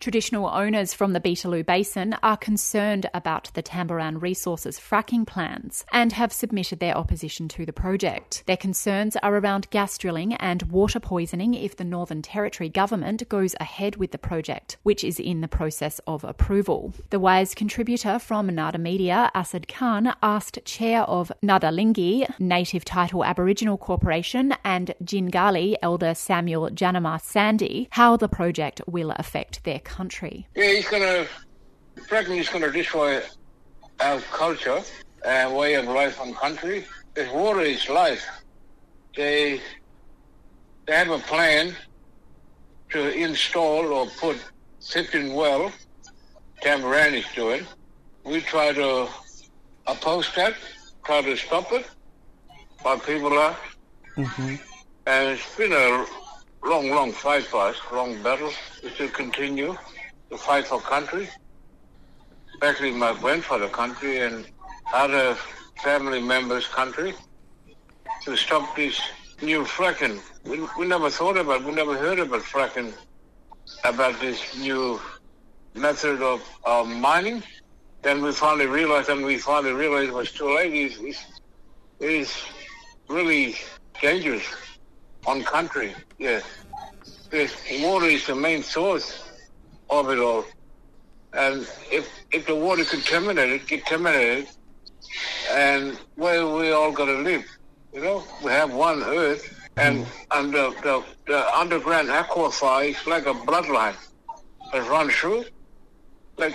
Traditional owners from the Beetaloo Basin are concerned about the Tamboran Resources fracking plans and have submitted their opposition to the project. Their concerns are around gas drilling and water poisoning if the Northern Territory government goes ahead with the project, which is in the process of approval. The Wire contributor from Nada Media, Asad Khan, asked Chair of Nurdalinji, Native Title Aboriginal Corporation, and Jingali Elder Samuel Janamar Sandy how the project will affect their country. Yeah, he's going to, fracking is going to destroy our culture and way of life and country. If water is life, they, they have a plan to install or put 15 well, Tamboran is doing. We try to oppose that, try to stop it, but people are. Mm-hmm. And it's been a long, long fight for us, long battle. We still continue to fight for country, especially my grandfather country and other family members' country, to stop this new fracking. We, we never thought about, we never heard about fracking, about this new method of, of mining. Then we finally realized, and we finally realized it was too late. It's, it's, it's really dangerous on country. Yes, because water is the main source of it all, and if if the water contaminated, get contaminated, and where we all got to live, you know, we have one Earth, and mm. and the the, the underground aquifer is like a bloodline that runs through, like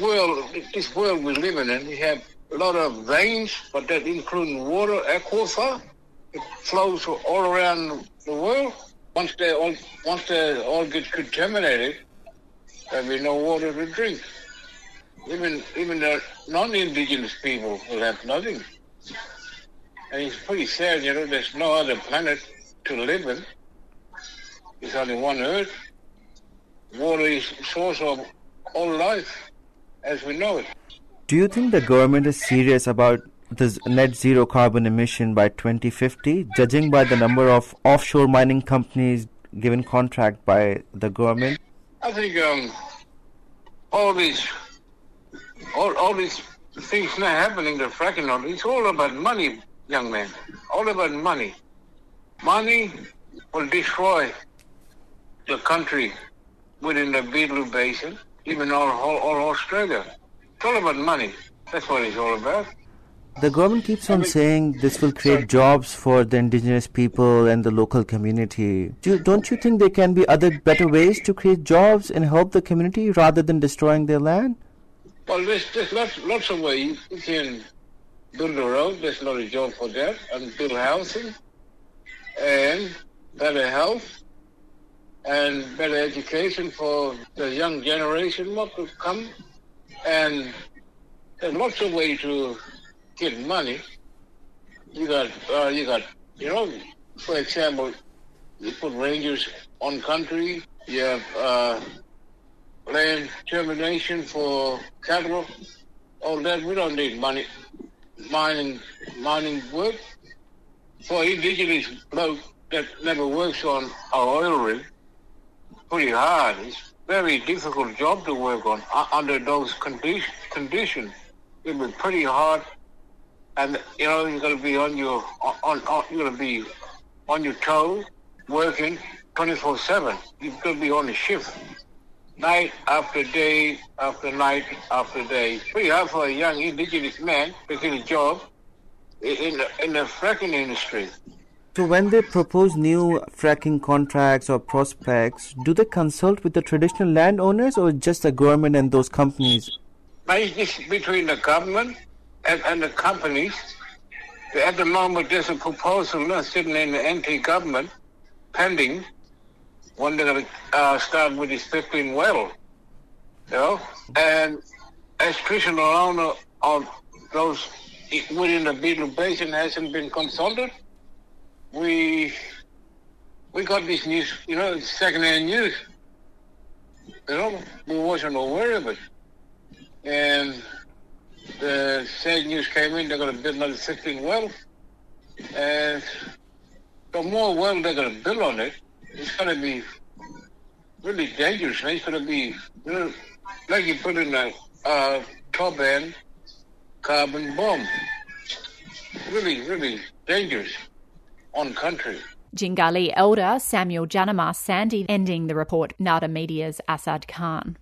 world this world we're living in. We have a lot of veins, but that including water aquifer. It flows all around the world. Once they all once they all get contaminated, there'll be no water to drink. Even even the non-indigenous people will have nothing. And it's pretty sad, you know. There's no other planet to live in. There's only one Earth. Water is source of all life, as we know it. Do you think the government is serious about this net zero carbon emission by 2050, judging by the number of offshore mining companies given contract by the government? I think um, all these, all, all these things not happening, the fracking, it's all about money, young man. All about money. Money will destroy the country within the Beetaloo Basin, even all, all, all Australia. It's all about money. That's what it's all about. The government keeps on saying this will create jobs for the indigenous people and the local community. Do, don't you think there can be other better ways to create jobs and help the community rather than destroying their land? Well, there's, there's lots, lots of ways. You can build a road, there's not a job for that, and build housing, and better health, and better education for the young generation what to come. And there's lots of ways to get money. You got, uh, you got, you know, for example, you put rangers on country. You have uh, land termination for cattle. All that we don't need money. Mining, mining work for indigenous bloke that never works on our oil rig. Pretty hard. It's very difficult job to work on under those condi- conditions. It be pretty hard and you know you're going to be on your on, on you're going to be on your toes working 24 7 you're going to be on the shift night after day after night after day. Pretty hard for a young indigenous man to get a job in the, in the fracking industry. So when they propose new fracking contracts or prospects do they consult with the traditional landowners or just the government and those companies? It's between the government and, and the companies. At the moment, there's a proposal sitting in the NT government pending when they're going to uh, start with this 15 well. You know? And as traditional owner of those within the Beetaloo Basin hasn't been consulted, we we got this news, you know, second-hand news. You know, we wasn't aware of it. And the sad news came in, they're going to build another 15 well. And the more well they're going to build on it, it's going to be really dangerous. It's going to be, you know, like you put in a uh, carbon bomb. Really, really dangerous on country. Jingali elder Samuel Janamas Sandy ending the report, Nada Media's Asad Khan.